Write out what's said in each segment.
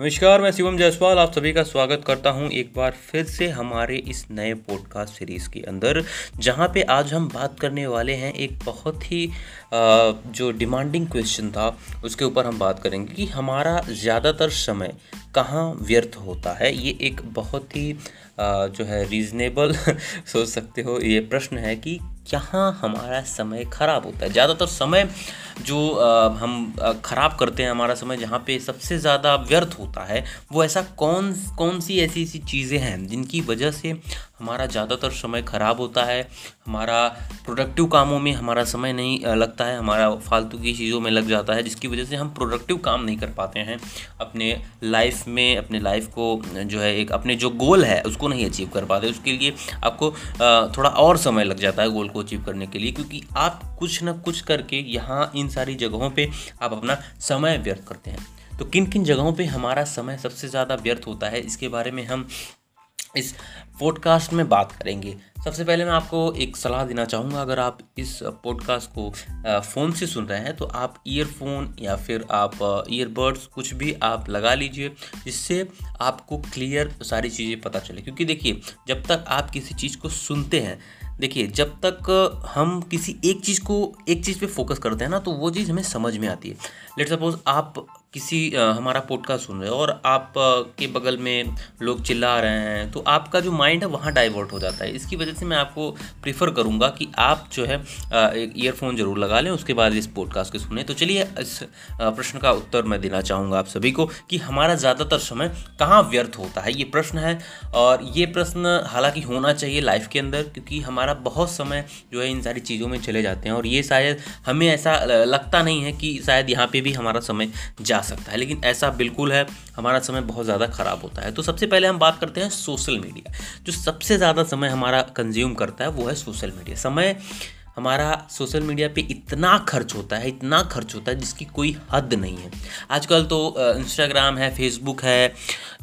नमस्कार, मैं शिवम जायसवाल, आप सभी का स्वागत करता हूँ एक बार फिर से हमारे इस नए पॉडकास्ट सीरीज़ के अंदर, जहाँ पे आज हम बात करने वाले हैं एक बहुत ही जो डिमांडिंग क्वेश्चन था, उसके ऊपर हम बात करेंगे कि हमारा ज़्यादातर समय कहाँ व्यर्थ होता है। ये एक बहुत ही जो है रीज़नेबल सोच सकते हो, ये प्रश्न है कि कहाँ हमारा समय ख़राब होता है। ज़्यादातर समय जो हम ख़राब करते हैं हमारा समय, जहाँ पे सबसे ज़्यादा व्यर्थ होता है, वो ऐसा कौन कौन सी ऐसी ऐसी चीज़ें हैं, जिनकी वजह से हमारा ज़्यादातर समय ख़राब होता है, हमारा प्रोडक्टिव कामों में हमारा समय नहीं लगता है, हमारा फालतू की चीज़ों में लग जाता है, जिसकी वजह से हम प्रोडक्टिव काम नहीं कर पाते हैं, अपने लाइफ में, अपने लाइफ को जो है, एक अपने जो गोल है, उसको नहीं अचीव कर पाते, उसके लिए आपको थोड़ा और समय लग जाता है गोल को अचीव करने के लिए, क्योंकि आप कुछ ना कुछ करके यहाँ इन सारी जगहों पर आप अपना समय व्यर्थ करते हैं। तो किन किन जगहों पे हमारा समय सबसे ज़्यादा व्यर्थ होता है, इसके बारे में हम इस पॉडकास्ट में बात करेंगे। सबसे पहले मैं आपको एक सलाह देना चाहूँगा, अगर आप इस पॉडकास्ट को फ़ोन से सुन रहे हैं तो आप ईयरफोन या फिर आप ईयरबड्स कुछ भी आप लगा लीजिए, जिससे आपको क्लियर सारी चीज़ें पता चले। क्योंकि देखिए, जब तक आप किसी चीज़ को सुनते हैं देखिए, जब तक हम किसी एक चीज़ को, एक चीज़ पे फोकस करते हैं ना तो वो चीज़ हमें समझ में आती है। लेट सपोज़ आप किसी हमारा पॉडकास्ट सुन रहे हो और आप के बगल में लोग चिल्ला रहे हैं तो आपका जो माइंड है वहाँ डाइवर्ट हो जाता है। इसकी वजह से मैं आपको प्रीफर करूँगा कि आप जो है एक ईयरफोन ज़रूर लगा लें, उसके बाद इस पॉडकास्ट को सुने। तो चलिए, इस प्रश्न का उत्तर मैं देना चाहूँगा आप सभी को कि हमारा ज़्यादातर समय कहाँ व्यर्थ होता है। ये प्रश्न है और ये प्रश्न हालाँकि होना चाहिए लाइफ के अंदर, क्योंकि हमारा बहुत समय जो है इन सारी चीज़ों में चले जाते हैं और ये शायद हमें ऐसा लगता नहीं है कि शायद यहाँ पर भी हमारा समय जा जा सकता है, लेकिन ऐसा बिल्कुल है, हमारा समय बहुत ज़्यादा ख़राब होता है। तो सबसे पहले हम बात करते हैं सोशल मीडिया। जो सबसे ज़्यादा समय हमारा कंज्यूम करता है, वो है सोशल मीडिया। समय हमारा सोशल मीडिया पे इतना खर्च होता है, इतना खर्च होता है, जिसकी कोई हद नहीं है। आजकल तो इंस्टाग्राम है फेसबुक है,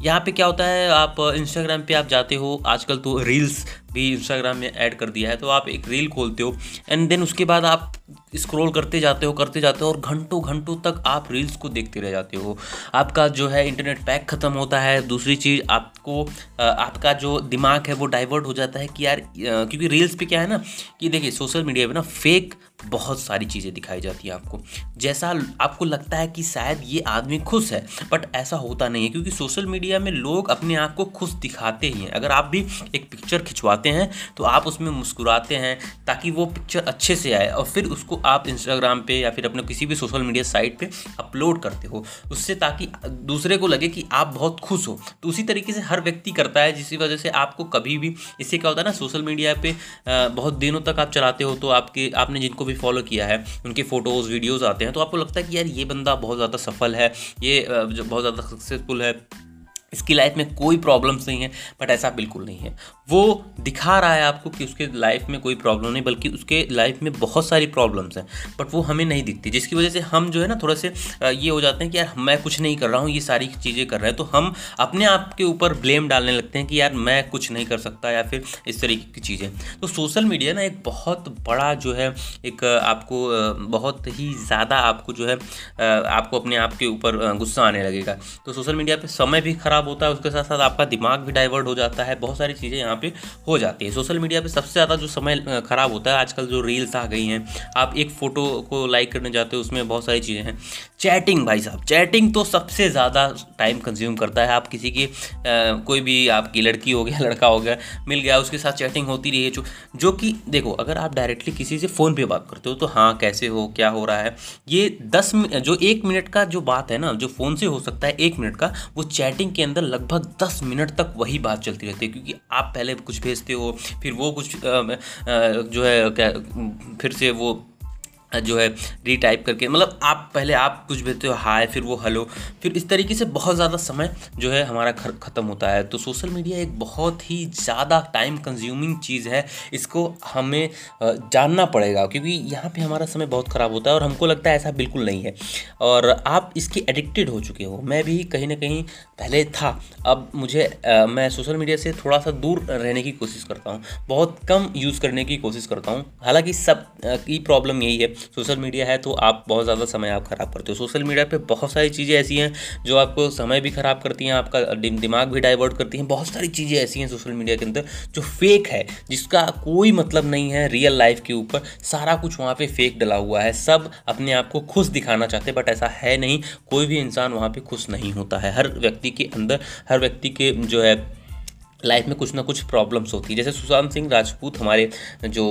यहाँ पे क्या होता है, आप इंस्टाग्राम पे आप जाते हो, आजकल तो रील्स भी इंस्टाग्राम में ऐड कर दिया है तो आप एक रील खोलते हो एंड देन उसके बाद आप स्क्रॉल करते जाते हो, करते जाते हो और घंटों घंटों तक आप रील्स को देखते रह जाते हो। आपका जो है इंटरनेट पैक ख़त्म होता है। दूसरी चीज़, आपको आपका जो दिमाग है वो डाइवर्ट हो जाता है कि यार क्योंकि रील्स पे क्या है ना कि देखिए सोशल मीडिया पे ना फेक बहुत सारी चीज़ें दिखाई जाती हैं आपको। जैसा आपको लगता है कि शायद ये आदमी खुश है बट ऐसा होता नहीं है, क्योंकि सोशल मीडिया में लोग अपने आप को खुश दिखाते ही हैं। अगर आप भी एक पिक्चर खिंचवाते हैं तो आप उसमें मुस्कुराते हैं, ताकि वो पिक्चर अच्छे से आए और फिर उसको आप इंस्टाग्राम पे या फिर अपने किसी भी सोशल मीडिया साइट पे अपलोड करते हो। उससे ताकि दूसरे को लगे कि आप बहुत खुश हो। तो उसी तरीके से हर व्यक्ति करता है, जिसकी वजह से आपको कभी भी इससे क्या होता है ना सोशल मीडिया पर बहुत दिनों तक आप चलाते हो तो आपके, आपने जिनको भी फॉलो किया है, उनके फ़ोटोज़ वीडियोज़ आते हैं तो आपको लगता है कि यार ये बंदा बहुत ज़्यादा सफल है, ये बहुत ज़्यादा सक्सेसफुल है इसकी लाइफ में कोई प्रॉब्लम्स नहीं है बट ऐसा बिल्कुल नहीं है। वो दिखा रहा है आपको कि उसके लाइफ में कोई प्रॉब्लम नहीं, बल्कि उसके लाइफ में बहुत सारी प्रॉब्लम्स हैं बट वो हमें नहीं दिखती, जिसकी वजह से हम जो है ना थोड़ा से ये हो जाते हैं कि यार मैं कुछ नहीं कर रहा हूँ, ये सारी चीज़ें कर रहे हैं तो हम अपने आप के ऊपर ब्लेम डालने लगते हैं कि यार मैं कुछ नहीं कर सकता या फिर इस तरीके की चीज़ें। तो सोशल मीडिया ना एक बहुत बड़ा जो है, एक आपको बहुत ही ज़्यादा आपको जो है आपको अपने आप के ऊपर गुस्सा आने लगेगा। तो सोशल मीडिया पर समय भी ख़राब ख़राब होता है, उसके साथ साथ आपका दिमाग भी डाइवर्ट हो जाता है, बहुत सारी चीज़ें यहाँ पे हो जाती है। सोशल मीडिया पे सबसे ज़्यादा जो समय ख़राब होता है, आजकल जो रील्स आ गई हैं, आप एक फ़ोटो को लाइक करने जाते हो, उसमें बहुत सारी चीज़ें हैं। चैटिंग भाई साहब चैटिंग तो सबसे ज़्यादा टाइम कंज्यूम करता है। आप किसी की कोई भी आपकी लड़की हो गया, लड़का हो गया, मिल गया, उसके साथ चैटिंग होती रही है, जो जो कि देखो, अगर आप डायरेक्टली किसी से फ़ोन पे बात करते हो तो हाँ कैसे हो, क्या हो रहा है, ये दस जो एक मिनट का जो बात है ना, जो फ़ोन से हो सकता है, एक मिनट का, वो चैटिंग के अंदर लगभग दस मिनट तक वही बात चलती रहती है, क्योंकि आप पहले कुछ भेजते हो, फिर वो कुछ जो है फिर से वो जो है रीटाइप करके। मतलब आप पहले आप कुछ भेजते हो हाय फिर वो हेलो फिर इस तरीके से बहुत ज़्यादा समय जो है हमारा ख़त्म होता है। तो सोशल मीडिया एक बहुत ही ज़्यादा टाइम कंज्यूमिंग चीज़ है। इसको हमें जानना पड़ेगा क्योंकि यहाँ पे हमारा समय बहुत ख़राब होता है और हमको लगता है ऐसा बिल्कुल नहीं है। और आप इसके एडिक्टेड हो चुके हो। मैं भी कहीं ना कहीं पहले था। अब मुझे आ, मैं सोशल मीडिया से थोड़ा सा दूर रहने की कोशिश करता हूँ। बहुत कम यूज़ करने की कोशिश करता हूँ। हालाँकि सब की प्रॉब्लम यही है। सोशल मीडिया है तो आप बहुत ज़्यादा समय आप ख़राब करते हो। सोशल मीडिया पे बहुत सारी चीज़ें ऐसी हैं, जो आपको समय भी ख़राब करती हैं, आपका दिमाग भी डाइवर्ट करती हैं। बहुत सारी चीज़ें ऐसी हैं सोशल मीडिया के अंदर, जो फेक है, जिसका कोई मतलब नहीं है रियल लाइफ के ऊपर। सारा कुछ वहाँ पर फेक डला हुआ है। सब अपने आप को खुश दिखाना चाहते हैं, बट ऐसा है नहीं। कोई भी इंसान वहाँ पर खुश नहीं होता है। हर व्यक्ति के अंदर, हर व्यक्ति के जो है लाइफ में कुछ ना कुछ प्रॉब्लम्स होती है। जैसे सुशांत सिंह राजपूत हमारे जो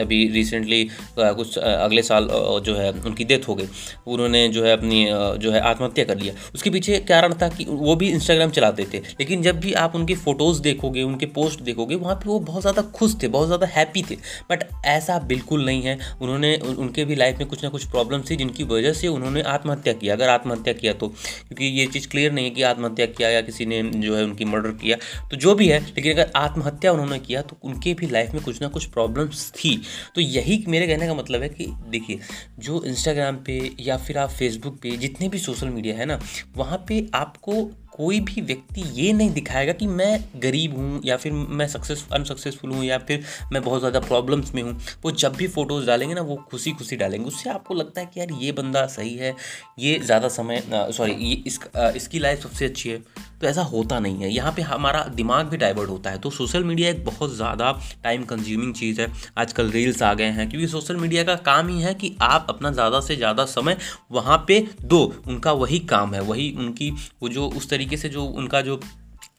अभी रिसेंटली कुछ अगले साल जो है, उनकी डेथ हो गई। उन्होंने जो है अपनी जो है आत्महत्या कर लिया। उसके पीछे कारण था कि वो भी इंस्टाग्राम चलाते थे। लेकिन जब भी आप उनकी फ़ोटोज़ देखोगे, उनके पोस्ट देखोगे, वहाँ पे वो बहुत ज़्यादा खुश थे, बहुत ज़्यादा हैप्पी थे। बट ऐसा बिल्कुल नहीं है। उन्होंने उनके भी लाइफ में कुछ ना कुछ प्रॉब्लम थी, जिनकी वजह से उन्होंने आत्महत्या किया। अगर आत्महत्या किया तो क्योंकि ये चीज़ क्लियर नहीं है कि आत्महत्या किया या किसी ने जो है उनकी मर्डर किया। तो जो भी है, लेकिन अगर आत्महत्या उन्होंने किया तो उनके भी लाइफ में कुछ ना कुछ प्रॉब्लम्स थी। तो यही मेरे कहने का मतलब है कि देखिए, जो इंस्टाग्राम पे या फिर आप फेसबुक पे जितने भी सोशल मीडिया है ना, वहाँ पे आपको कोई भी व्यक्ति ये नहीं दिखाएगा कि मैं गरीब हूँ या फिर मैं सक्सेस अनसक्सेसफुल हूँ या फिर मैं बहुत ज़्यादा प्रॉब्लम्स में हूँ। वो जब भी फ़ोटोज़ डालेंगे ना, वो खुशी खुशी डालेंगे। उससे आपको लगता है कि यार ये बंदा सही है, ये ज़्यादा समय सॉरी ये इस इसकी लाइफ सबसे अच्छी है। तो ऐसा होता नहीं है। यहाँ पे हमारा दिमाग भी डाइवर्ट होता है। तो सोशल मीडिया एक बहुत ज़्यादा टाइम कंज्यूमिंग चीज़ है। आजकल रील्स आ गए हैं, क्योंकि सोशल मीडिया का काम ही है कि आप अपना ज़्यादा से ज़्यादा समय वहाँ पर दो। उनका वही काम है, वही उनकी वो जो उस तरीके से जो उनका जो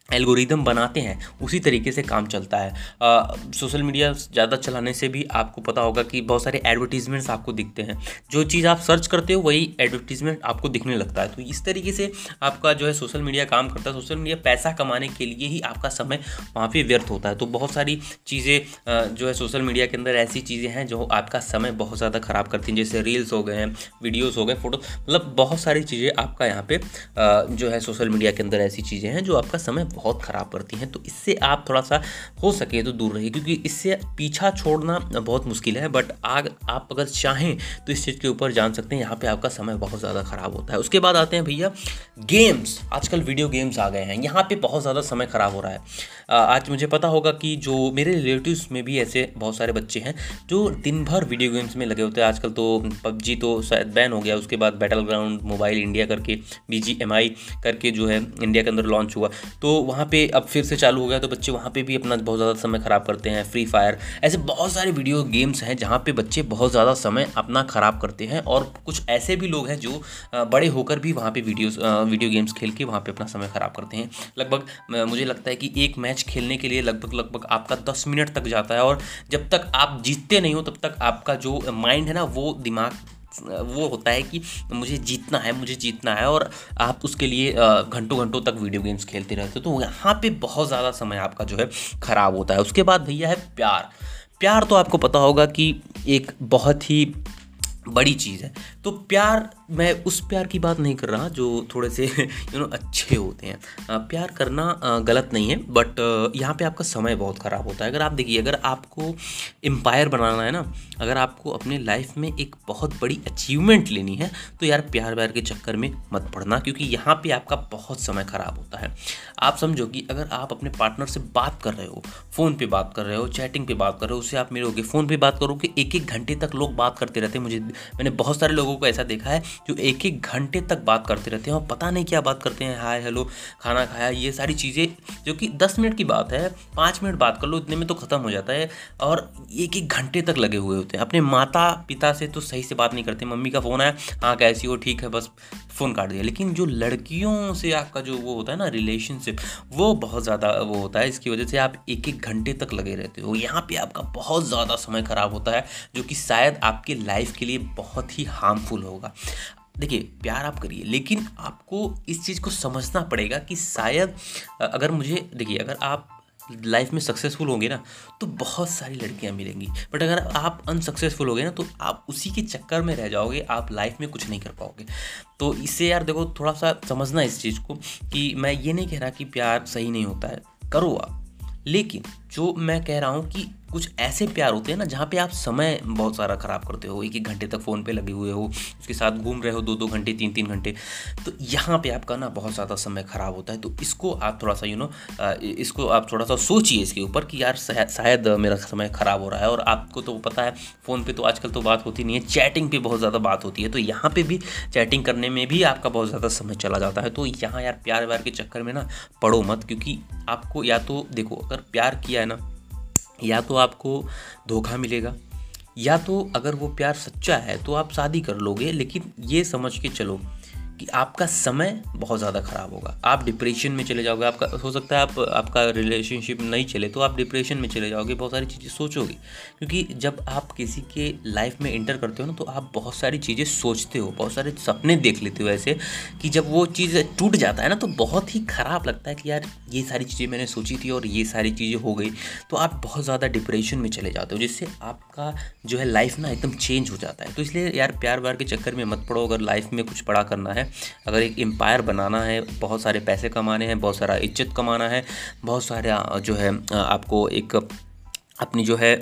एल्गोरिदम बनाते हैं, उसी तरीके से काम चलता है। सोशल मीडिया ज़्यादा चलाने से भी आपको पता होगा कि बहुत सारे एडवर्टीजमेंट्स आपको दिखते हैं। जो चीज़ आप सर्च करते हो, वही एडवर्टीजमेंट आपको दिखने लगता है। तो इस तरीके से आपका जो है सोशल मीडिया काम करता है। सोशल मीडिया पैसा कमाने के लिए ही आपका समय वहाँ पर व्यर्थ होता है। तो बहुत सारी चीज़ें जो है सोशल मीडिया के अंदर ऐसी चीज़ें हैं, जो आपका समय बहुत ज़्यादा ख़राब करती हैं। जैसे रील्स हो गए हैं वीडियोज़ हो गए, फ़ोटो मतलब बहुत सारी चीज़ें आपका यहाँ पर जो है सोशल मीडिया के अंदर ऐसी चीज़ें हैं, जो आपका समय बहुत ख़राब करती हैं तो इससे आप थोड़ा सा हो सके तो दूर रहिए, क्योंकि इससे पीछा छोड़ना बहुत मुश्किल है बट आग, आप अगर चाहें तो इस चीज़ के ऊपर जान सकते हैं, यहाँ पे आपका समय बहुत ज़्यादा ख़राब होता है। उसके बाद आते हैं भैया गेम्स आजकल वीडियो गेम्स आ गए हैं, यहाँ पर बहुत ज़्यादा समय ख़राब हो रहा है। आज मुझे पता होगा कि जो मेरे रिलेटिव्स में भी ऐसे बहुत सारे बच्चे हैं, जो दिन भर वीडियो गेम्स में लगे होते हैं, आजकल तो पबजी तो शायद बैन हो गया, उसके बाद बैटल ग्राउंड मोबाइल इंडिया करके BGMI करके जो है इंडिया के अंदर लॉन्च हुआ। तो वहाँ पे अब फिर से चालू हो गया तो बच्चे वहाँ पे भी अपना बहुत ज़्यादा समय ख़राब करते हैं फ्री फायर ऐसे बहुत सारे वीडियो गेम्स हैं जहाँ पे बच्चे बहुत ज़्यादा समय अपना ख़राब करते हैं और कुछ ऐसे भी लोग हैं जो बड़े होकर भी वहाँ पर वीडियोस वीडियो गेम्स खेल के वहाँ पर अपना समय ख़राब करते हैं। लगभग मुझे लगता है कि एक मैच खेलने के लिए लगभग लगभग आपका दस मिनट तक जाता है और जब तक आप जीतते नहीं हो, तब तक आपका जो माइंड है ना, वो दिमाग वो होता है कि मुझे जीतना है, मुझे जीतना है और आप उसके लिए घंटों घंटों तक वीडियो गेम्स खेलते रहते हो तो यहाँ पे बहुत ज़्यादा समय आपका जो है ख़राब होता है। उसके बाद भैया है प्यार। प्यार तो आपको पता होगा कि एक बहुत ही बड़ी चीज़ है। तो प्यार मैं उस प्यार की बात नहीं कर रहा जो थोड़े से यू नो अच्छे होते हैं। प्यार करना गलत नहीं है बट यहाँ पे आपका समय बहुत ख़राब होता है। अगर आप देखिए, अगर आपको एम्पायर बनाना है ना, अगर आपको अपने लाइफ में एक बहुत बड़ी अचीवमेंट लेनी है तो यार प्यार व्यार के चक्कर में मत पड़ना, क्योंकि यहाँ पे आपका बहुत समय ख़राब होता है। आप समझो कि अगर आप अपने पार्टनर से बात कर रहे हो फ़ोन पे बात कर रहे हो चैटिंग पे बात कर रहे हो, उससे आप मिलोगे फ़ोन पे बात करोगे एक एक घंटे तक लोग बात करते रहते हैं। मुझे, मैंने बहुत सारे लोगों को ऐसा देखा है जो एक एक घंटे तक बात करते रहते हैं और पता नहीं क्या बात करते हैं। हाय, हेलो, खाना खाया, ये सारी चीज़ें जो कि दस मिनट की बात है, पाँच मिनट बात कर लो, इतने में तो ख़त्म हो जाता है और एक एक घंटे तक लगे हुए होते हैं। अपने माता पिता से तो सही से बात नहीं करते, मम्मी का फ़ोन आया हाँ कैसी हो, ठीक है, बस फ़ोन काट दिया। लेकिन जो लड़कियों से आपका जो वो होता है ना रिलेशनशिप वो बहुत ज़्यादा वो होता है, इसकी वजह से आप एक एक घंटे तक लगे रहते हो। यहाँ पे आपका बहुत ज़्यादा समय ख़राब होता है, जो कि शायद आपके लाइफ के लिए बहुत ही हार्मफुल होगा। देखिए, प्यार आप करिए, लेकिन आपको इस चीज़ को समझना पड़ेगा कि शायद अगर मुझे, देखिए, अगर आप लाइफ में सक्सेसफुल होंगे ना तो बहुत सारी लड़कियाँ मिलेंगी। बट अगर आप अनसक्सेसफुल होगे ना तो आप उसी के चक्कर में रह जाओगे, आप लाइफ में कुछ नहीं कर पाओगे। तो इससे यार देखो थोड़ा सा समझना इस चीज़ को कि मैं ये नहीं कह रहा कि प्यार सही नहीं होता है, करो आप। लेकिन जो मैं कह रहा हूँ कि कुछ ऐसे प्यार होते हैं ना, जहाँ पे आप समय बहुत सारा ख़राब करते हो। एक एक घंटे तक फ़ोन पे लगे हुए हो, उसके साथ घूम रहे हो दो दो घंटे तीन तीन घंटे। तो यहाँ पे आपका ना बहुत ज़्यादा समय ख़राब होता है। तो इसको आप थोड़ा सा यू नो इसको आप थोड़ा सा सोचिए इसके ऊपर कि यार शायद मेरा समय ख़राब हो रहा है। और आपको तो पता है, फ़ोन पर तो आजकल तो बात होती नहीं है, चैटिंग पर बहुत ज़्यादा बात होती है। तो यहाँ पर भी चैटिंग करने में भी आपका बहुत ज़्यादा समय चला जाता है। तो यहाँ यार प्यार व्यार के चक्कर में ना पढ़ो मत, क्योंकि आपको या तो देखो, अगर प्यार किया है ना या तो आपको धोखा मिलेगा, या तो अगर वो प्यार सच्चा है तो आप शादी कर लोगे, लेकिन ये समझ के चलो कि आपका समय बहुत ज़्यादा ख़राब होगा। आप डिप्रेशन में चले जाओगे, आपका, हो सकता है आप, आपका रिलेशनशिप नहीं चले तो आप डिप्रेशन में चले जाओगे, बहुत सारी चीज़ें सोचोगे। क्योंकि जब आप किसी के लाइफ में इंटर करते हो ना तो आप बहुत सारी चीज़ें सोचते हो, बहुत सारे सपने देख लेते हो ऐसे, कि जब वो चीज़ टूट जाता है ना तो बहुत ही ख़राब लगता है कि यार, ये सारी चीज़ें मैंने सोची थी और ये सारी चीज़ें हो गई। तो आप बहुत ज़्यादा डिप्रेशन में चले जाते हो, जिससे आपका जो है लाइफ ना एकदम चेंज हो जाता है। तो इसलिए यार प्यार व्यार के चक्कर में मत पड़ो, अगर लाइफ में कुछ पड़ा करना है है। अगर एक एम्पायर बनाना है, बहुत सारे पैसे कमाने हैं, बहुत सारा इज़्ज़त कमाना है, बहुत सारे जो है आपको एक, अपनी जो है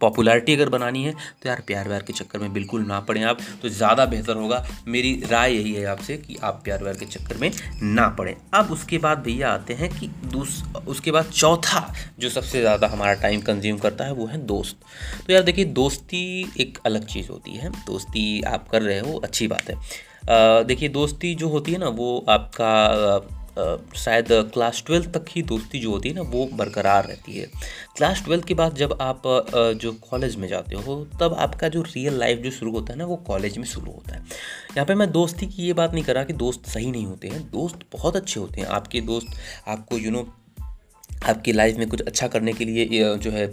पॉपुलैरिटी अगर बनानी है तो यार प्यार व्यार के चक्कर में बिल्कुल ना पड़ें आप। तो ज़्यादा बेहतर होगा। मेरी राय यही है आपसे कि आप प्यार व्यार के चक्कर में ना पड़ें। अब उसके बाद भैया आते हैं कि दूस, उसके बाद चौथा, जो सबसे ज़्यादा हमारा टाइम कंज्यूम करता है, वो है दोस्त। तो यार देखिए, दोस्ती एक अलग चीज़ होती है। दोस्ती आप कर रहे हो, अच्छी बात है। देखिए, दोस्ती जो होती है ना, वो आपका शायद क्लास ट्वेल्थ तक ही दोस्ती जो होती है ना, वो बरकरार रहती है। क्लास ट्वेल्थ के बाद जब आप जो कॉलेज में जाते हो, तब आपका जो रियल लाइफ जो शुरू होता है ना, वो कॉलेज में शुरू होता है। यहाँ पे मैं दोस्ती की ये बात नहीं कर रहा कि दोस्त सही नहीं होते हैं। दोस्त बहुत अच्छे होते हैं। आपके दोस्त आपको यू नो आपकी लाइफ में कुछ अच्छा करने के लिए जो है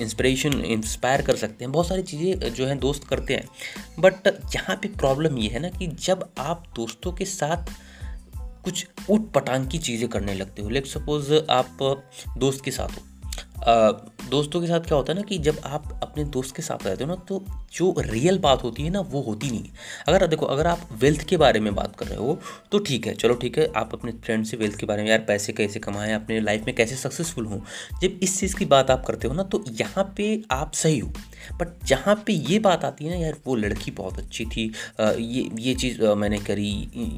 इंस्पिरेशन इंस्पायर कर सकते हैं। बहुत सारी चीज़ें, जो है, दोस्त करते हैं। बट यहाँ पे प्रॉब्लम ये है ना कि जब आप दोस्तों के साथ कुछ उठ पटांग की चीज़ें करने लगते हो लेट सपोज़ आप दोस्त के साथ हो। दोस्तों के साथ क्या होता है ना कि जब आप अपने दोस्त के साथ रहते हो ना तो जो रियल बात होती है ना, वो होती नहीं अगर देखो, अगर आप वेल्थ के बारे में बात कर रहे हो तो ठीक है, चलो ठीक है, आप अपने फ्रेंड से वेल्थ के बारे में, यार, पैसे कैसे कमाएँ, अपने लाइफ में कैसे सक्सेसफुल हों? जब इस चीज़ की बात आप करते हो ना तो यहाँ पे आप सही हो। बट जहाँ पे ये बात आती है ना, यार, वो लड़की बहुत अच्छी थी ये ये चीज़ मैंने करी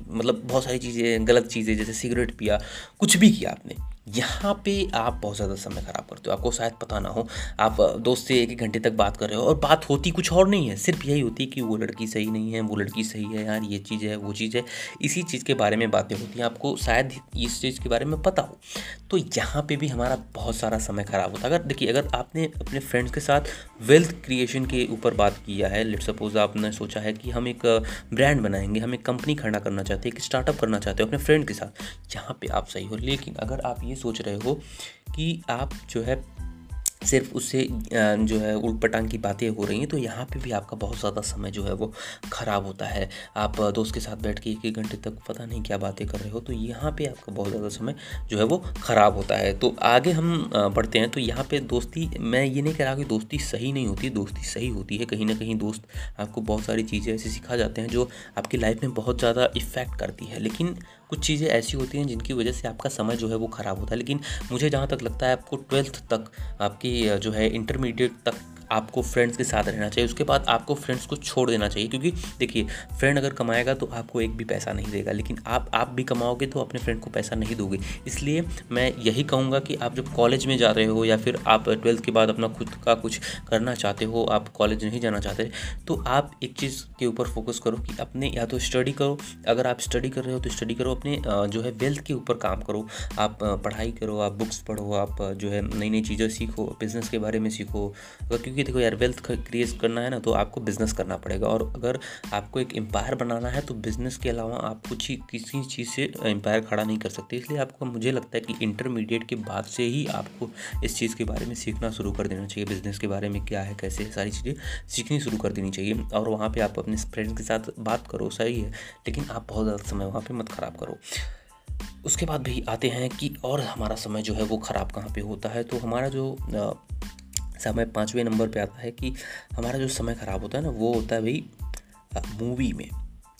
मतलब बहुत सारी चीज़ें, गलत चीज़ें, जैसे सिगरेट पिया, कुछ भी किया आपने। यहाँ पे आप बहुत ज़्यादा समय ख़राब करते हो। आपको शायद पता ना हो, आप दोस्त से एक एक घंटे तक बात कर रहे हो और बात होती कुछ और नहीं है। सिर्फ़ यही होती है कि वो लड़की सही नहीं है, वो लड़की सही है, यार ये चीज़ है, वो चीज़ है। इसी चीज़ के बारे में बातें होती हैं, आपको शायद इस चीज़ के बारे में पता हो। तो यहाँ पर भी हमारा बहुत सारा समय ख़राब होता है। अगर, देखिए, अगर आपने अपने फ्रेंड्स के साथ वेल्थ क्रिएशन के ऊपर बात किया है, लेट सपोज़ आपने सोचा है कि हम एक ब्रांड बनाएँगे, हम एक कंपनी खड़ा करना चाहते हैं, एक स्टार्टअप करना चाहते हो अपने फ्रेंड के साथ, यहाँ पर आप सही हो। लेकिन अगर आप ये सोच रहे हो कि आप जो है सिर्फ़ उससे जो है उल्ट की बातें हो रही हैं तो यहाँ पे भी आपका बहुत ज़्यादा समय जो है वो ख़राब होता है। आप दोस्त के साथ बैठ के एक एक घंटे तक पता नहीं क्या बातें कर रहे हो तो यहाँ पे आपका बहुत ज़्यादा समय जो है वो ख़राब होता है। तो आगे हम बढ़ते हैं तो यहाँ पे दोस्ती, मैं ये नहीं कह रहा कि दोस्ती सही नहीं होती, दोस्ती सही होती है। कहीं ना कहीं दोस्त आपको बहुत सारी चीज़ें ऐसी सिखा जाते हैं जो आपकी लाइफ में बहुत ज़्यादा इफ़ेक्ट करती है, लेकिन कुछ चीज़ें ऐसी होती हैं जिनकी वजह से आपका समय जो है वो ख़राब होता है। लेकिन मुझे जहाँ तक लगता है आपको ट्वेल्थ तक आपकी जो है इंटरमीडिएट तक आपको फ्रेंड्स के साथ रहना चाहिए, उसके बाद आपको फ्रेंड्स को छोड़ देना चाहिए, क्योंकि देखिए फ्रेंड अगर कमाएगा तो आपको एक भी पैसा नहीं देगा, लेकिन आप आप भी कमाओगे तो अपने फ्रेंड को पैसा नहीं दोगे। इसलिए मैं यही कहूँगा कि आप जब कॉलेज में जा रहे हो या फिर आप ट्वेल्थ के बाद अपना खुद का कुछ करना चाहते हो, आप कॉलेज नहीं जाना चाहते तो आप एक चीज़ के ऊपर फोकस करो कि अपने, या तो स्टडी करो। अगर आप स्टडी कर रहे हो तो स्टडी करो, अपने जो है वेल्थ के ऊपर काम करो। आप पढ़ाई करो, आप बुक्स पढ़ो, आप जो है नई नई चीज़ें सीखो बिज़नेस के बारे में सीखो क्योंकि देखो यार वेल्थ क्रिएट करना है ना तो आपको बिज़नेस करना पड़ेगा। और अगर आपको एक एम्पायर बनाना है तो बिज़नेस के अलावा आप कुछ ही किसी चीज़ से एम्पायर खड़ा नहीं कर सकते। इसलिए आपको, मुझे लगता है कि इंटरमीडिएट के बाद से ही आपको इस चीज़ के बारे में सीखना शुरू कर देना चाहिए। बिज़नेस के बारे में क्या है, कैसे सारी चीज़ें सीखनी शुरू कर देनी चाहिए। और वहाँ पर आप अपने फ्रेंड्स के साथ बात करो, सही है, लेकिन आप बहुत ज़्यादा समय वहाँ पर मत ख़राब करो। उसके बाद भी आते हैं कि और हमारा समय जो है वो ख़राब कहाँ पे होता है? तो हमारा जो समय पाँचवें नंबर पे आता है कि हमारा जो समय ख़राब होता है ना, वो होता है भाई मूवी में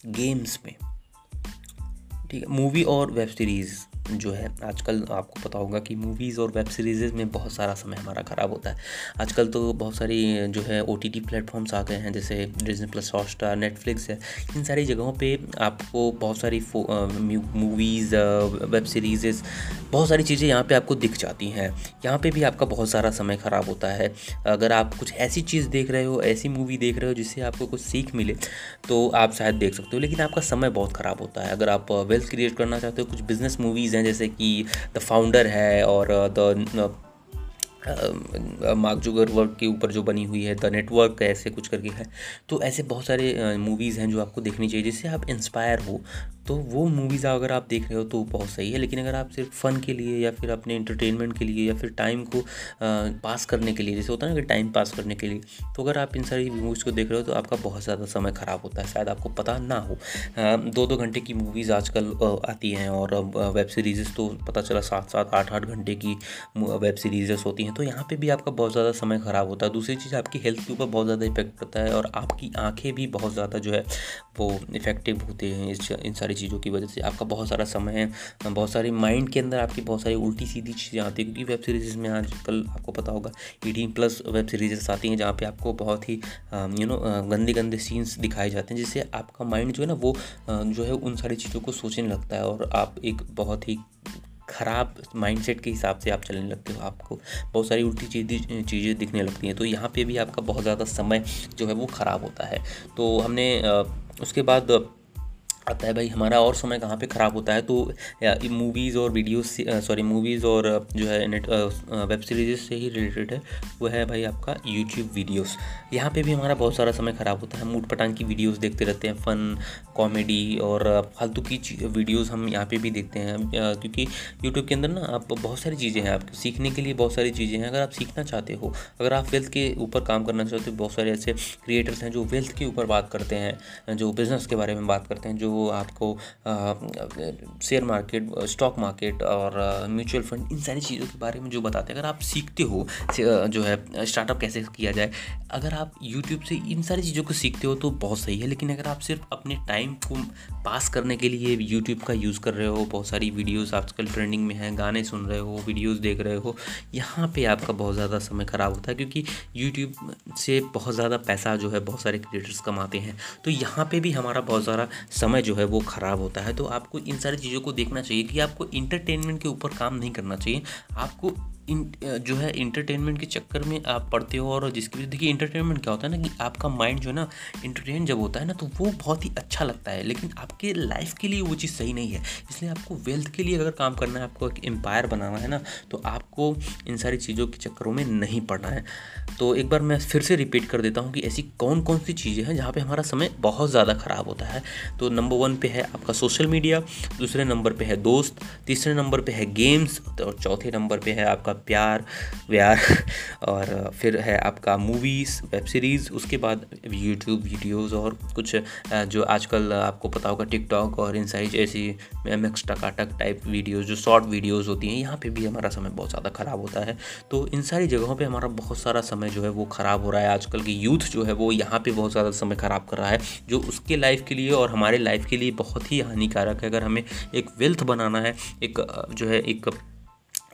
गेम्स में। ठीक है मूवी और वेब सीरीज़ जो है, आजकल आपको पता होगा कि मूवीज़ और वेब सीरीज़ में बहुत सारा समय हमारा ख़राब होता है। आजकल तो बहुत सारी, जो है ओ टी टी प्लेटफॉर्म्स आ गए हैं, जैसे Disney plus Hotstar Netflix है। इन सारी जगहों पे आपको बहुत सारी मूवीज़ वेब सीरीज़ बहुत सारी चीज़ें यहाँ पे आपको दिख जाती हैं। यहाँ पे भी आपका बहुत सारा समय ख़राब होता है। अगर आप कुछ ऐसी चीज़ देख रहे हो, ऐसी मूवी देख रहे हो, जिससे आपको कुछ सीख मिले तो आप शायद देख सकते हो, लेकिन आपका समय बहुत ख़राब होता है। अगर आप वेल्थ क्रिएट करना चाहते हो, कुछ बिज़नेस मूवीज़ हैं, जैसे कि द फाउंडर है और द मार्क वर्क के ऊपर जो बनी हुई है द नेटवर्क ऐसे कुछ करके है। तो ऐसे बहुत सारे मूवीज़ हैं जो आपको देखनी चाहिए, जिससे आप इंस्पायर हो। तो वो मूवीज़ अगर आप देख रहे हो तो बहुत सही है, लेकिन अगर आप सिर्फ़ फ़न के लिए या फिर अपने इंटरटेनमेंट के लिए या फिर टाइम को पास करने के लिए, जैसे होता है ना कि टाइम पास करने के लिए तो अगर आप इन सारी मूवीज़ को देख रहे हो तो आपका बहुत ज़्यादा समय ख़राब होता है, शायद आपको पता ना हो। दो दो घंटे की मूवीज़ आजकल आती हैं और वेब सीरीज़ तो पता चला सात सात आठ आठ घंटे की वेब सीरीज़ होती हैं तो यहाँ पर भी आपका बहुत ज़्यादा समय ख़राब होता है। दूसरी चीज़, आपकी हेल्थ के ऊपर बहुत ज़्यादा इफ़ेक्ट पड़ता है और आपकी आँखें भी बहुत ज़्यादा जो है वो इफ़ेक्टिव होते हैं इस इन सारी चीज़ों की वजह से। आपका बहुत सारा समय है, बहुत सारी माइंड के अंदर आपकी बहुत सारी उल्टी सीधी चीज़ें आती हैं, क्योंकि वेब सीरीज़ में आजकल आपको पता होगा एटीन प्लस वेब सीरीज़ आती हैं, जहाँ पे आपको बहुत ही यू नो गंदे गंदे सीन्स दिखाए जाते हैं, जिससे आपका माइंड जो है ना, वो जो है उन सारी चीज़ों को सोचने लगता है, और आप एक बहुत ही ख़राब माइंडसेट के हिसाब से आप चलने लगते हो, आपको बहुत सारी उल्टी चीज़ें चीज़ें दिखने लगती हैं। तो यहाँ पे भी आपका बहुत ज़्यादा समय जो है वो ख़राब होता है। तो हमने उसके बाद आता है भाई, हमारा और समय कहाँ पे ख़राब होता है? तो मूवीज़ और वीडियोस सॉरी मूवीज़ और जो है नेट वेब सीरीज़ से ही रिलेटेड है, वो है भाई आपका यूट्यूब वीडियोस यहाँ पे भी हमारा बहुत सारा समय ख़राब होता है मूट पटांग की वीडियोस देखते रहते हैं फ़न कॉमेडी और फालतू की वीडियोस हम यहाँ पे भी देखते हैं। क्योंकि यूट्यूब के अंदर ना, आप बहुत सारी चीज़ें हैं, आपको सीखने के लिए बहुत सारी चीज़ें हैं, अगर आप सीखना चाहते हो, अगर आप वेल्थ के ऊपर काम करना चाहते हो, बहुत सारे ऐसे क्रिएटर्स हैं जो वेल्थ के ऊपर बात करते हैं, जो बिज़नेस के बारे में बात करते हैं, जो आपको शेयर मार्केट स्टॉक मार्केट और म्यूचुअल फंड इन सारी चीज़ों के बारे में जो बताते हैं, अगर आप सीखते हो जो है स्टार्टअप कैसे किया जाए, अगर आप यूट्यूब से इन सारी चीज़ों को सीखते हो तो बहुत सही है, लेकिन अगर आप सिर्फ़ अपने टाइम को पास करने के लिए यूट्यूब का यूज़ कर रहे हो, बहुत सारी वीडियोस आजकल ट्रेंडिंग में हैं, गाने सुन रहे हो वीडियोस देख रहे हो, यहाँ पे आपका बहुत ज़्यादा समय ख़राब होता है, क्योंकि यूट्यूब से बहुत ज़्यादा पैसा जो है, बहुत सारे क्रिएटर्स कमाते हैं। तो यहाँ पर भी हमारा बहुत सारा समय जो है वो ख़राब होता है तो आपको इन सारी चीज़ों को देखना चाहिए कि आपको इंटरटेनमेंट के ऊपर काम नहीं करना चाहिए। आपको इन जो है इंटरटेनमेंट के चक्कर में आप पढ़ते हो और जिसकी वजह देखिए इंटरटेनमेंट क्या होता है ना कि आपका माइंड जो है ना इंटरटेन जब होता है ना तो वो बहुत ही अच्छा लगता है, लेकिन आपके लाइफ के लिए वो चीज़ सही नहीं है। इसलिए आपको वेल्थ के लिए अगर काम करना है, आपको एक एम्पायर बनाना है ना तो आपको इन सारी चीज़ों के चक्करों में नहीं पड़ना है। तो एक बार मैं फिर से रिपीट कर देता हूँ कि ऐसी कौन कौन सी चीज़ें हैं जहाँ पर हमारा समय बहुत ज़्यादा ख़राब होता है। तो नंबर वन पे है आपका सोशल मीडिया दूसरे नंबर पर है दोस्त, तीसरे नंबर पर है गेम्स और चौथे नंबर पर है आपका प्यार, व्यार और फिर है आपका मूवीज़ वेब सीरीज़ उसके बाद यूट्यूब वीडियोस और कुछ जो आजकल आपको पता होगा टिकटॉक और इन सारी ऐसी M X Takatak type videos जो शॉर्ट वीडियोज़ होती हैं, यहाँ पे भी हमारा समय बहुत ज़्यादा ख़राब होता है। तो इन सारी जगहों पे हमारा बहुत सारा समय जो है वो ख़राब हो रहा है। आजकल की यूथ जो है वो यहाँ पे बहुत ज़्यादा समय ख़राब कर रहा है, जो उसके लाइफ के लिए और हमारे लाइफ के लिए बहुत ही हानिकारक है। अगर हमें एक वेल्थ बनाना है, एक जो है एक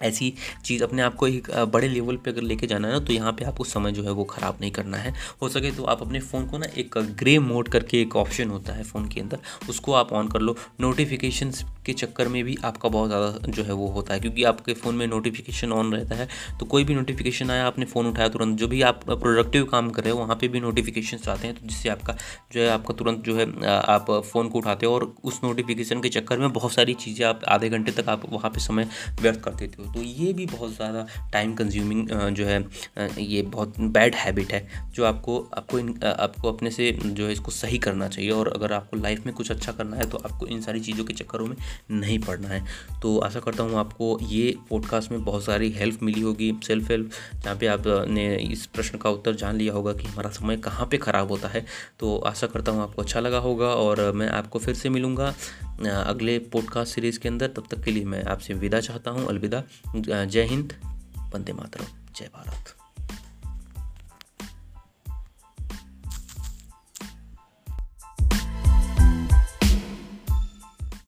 ऐसी चीज़ अपने आप को एक बड़े लेवल पे अगर लेके जाना है ना तो यहाँ पे आपको समय जो है वो ख़राब नहीं करना है। हो सके तो आप अपने फ़ोन को ना एक ग्रे मोड करके एक ऑप्शन होता है फ़ोन के अंदर, उसको आप ऑन कर लो। नोटिफिकेशन के चक्कर में भी आपका बहुत ज़्यादा जो है वो होता है, क्योंकि आपके फ़ोन में नोटिफिकेशन ऑन रहता है। तो कोई भी नोटिफिकेशन आया, आपने फ़ोन उठाया तुरंत, जो भी आप प्रोडक्टिव काम कर रहे हो, वहाँ पर भी नोटिफिकेशन आते हैं तो जिससे आपका जो है, आपका तुरंत जो है आप फ़ोन को उठाते हो और उस नोटिफिकेशन के चक्कर में बहुत सारी चीज़ें आप आधे घंटे तक आप वहाँ पर समय व्यर्थ कर देते हो। तो ये भी बहुत ज़्यादा टाइम कंज्यूमिंग जो है ये बहुत बैड हैबिट है, जो आपको आपको इन आपको अपने से जो है इसको सही करना चाहिए। और अगर आपको लाइफ में कुछ अच्छा करना है तो आपको इन सारी चीज़ों के चक्करों में नहीं पढ़ना है। तो आशा करता हूँ आपको ये पॉडकास्ट में बहुत सारी हेल्प मिली होगी सेल्फ हेल्प जहाँ पे आपने इस प्रश्न का उत्तर जान लिया होगा कि हमारा समय कहाँ पे ख़राब होता है। तो आशा करता हूँ आपको अच्छा लगा होगा और मैं आपको फिर से मिलूँगा अगले पॉडकास्ट सीरीज़ के अंदर। तब तक के लिए मैं आपसे विदा चाहता हूँ। अलविदा। जय हिंद। वंदे मातरम। जय भारत।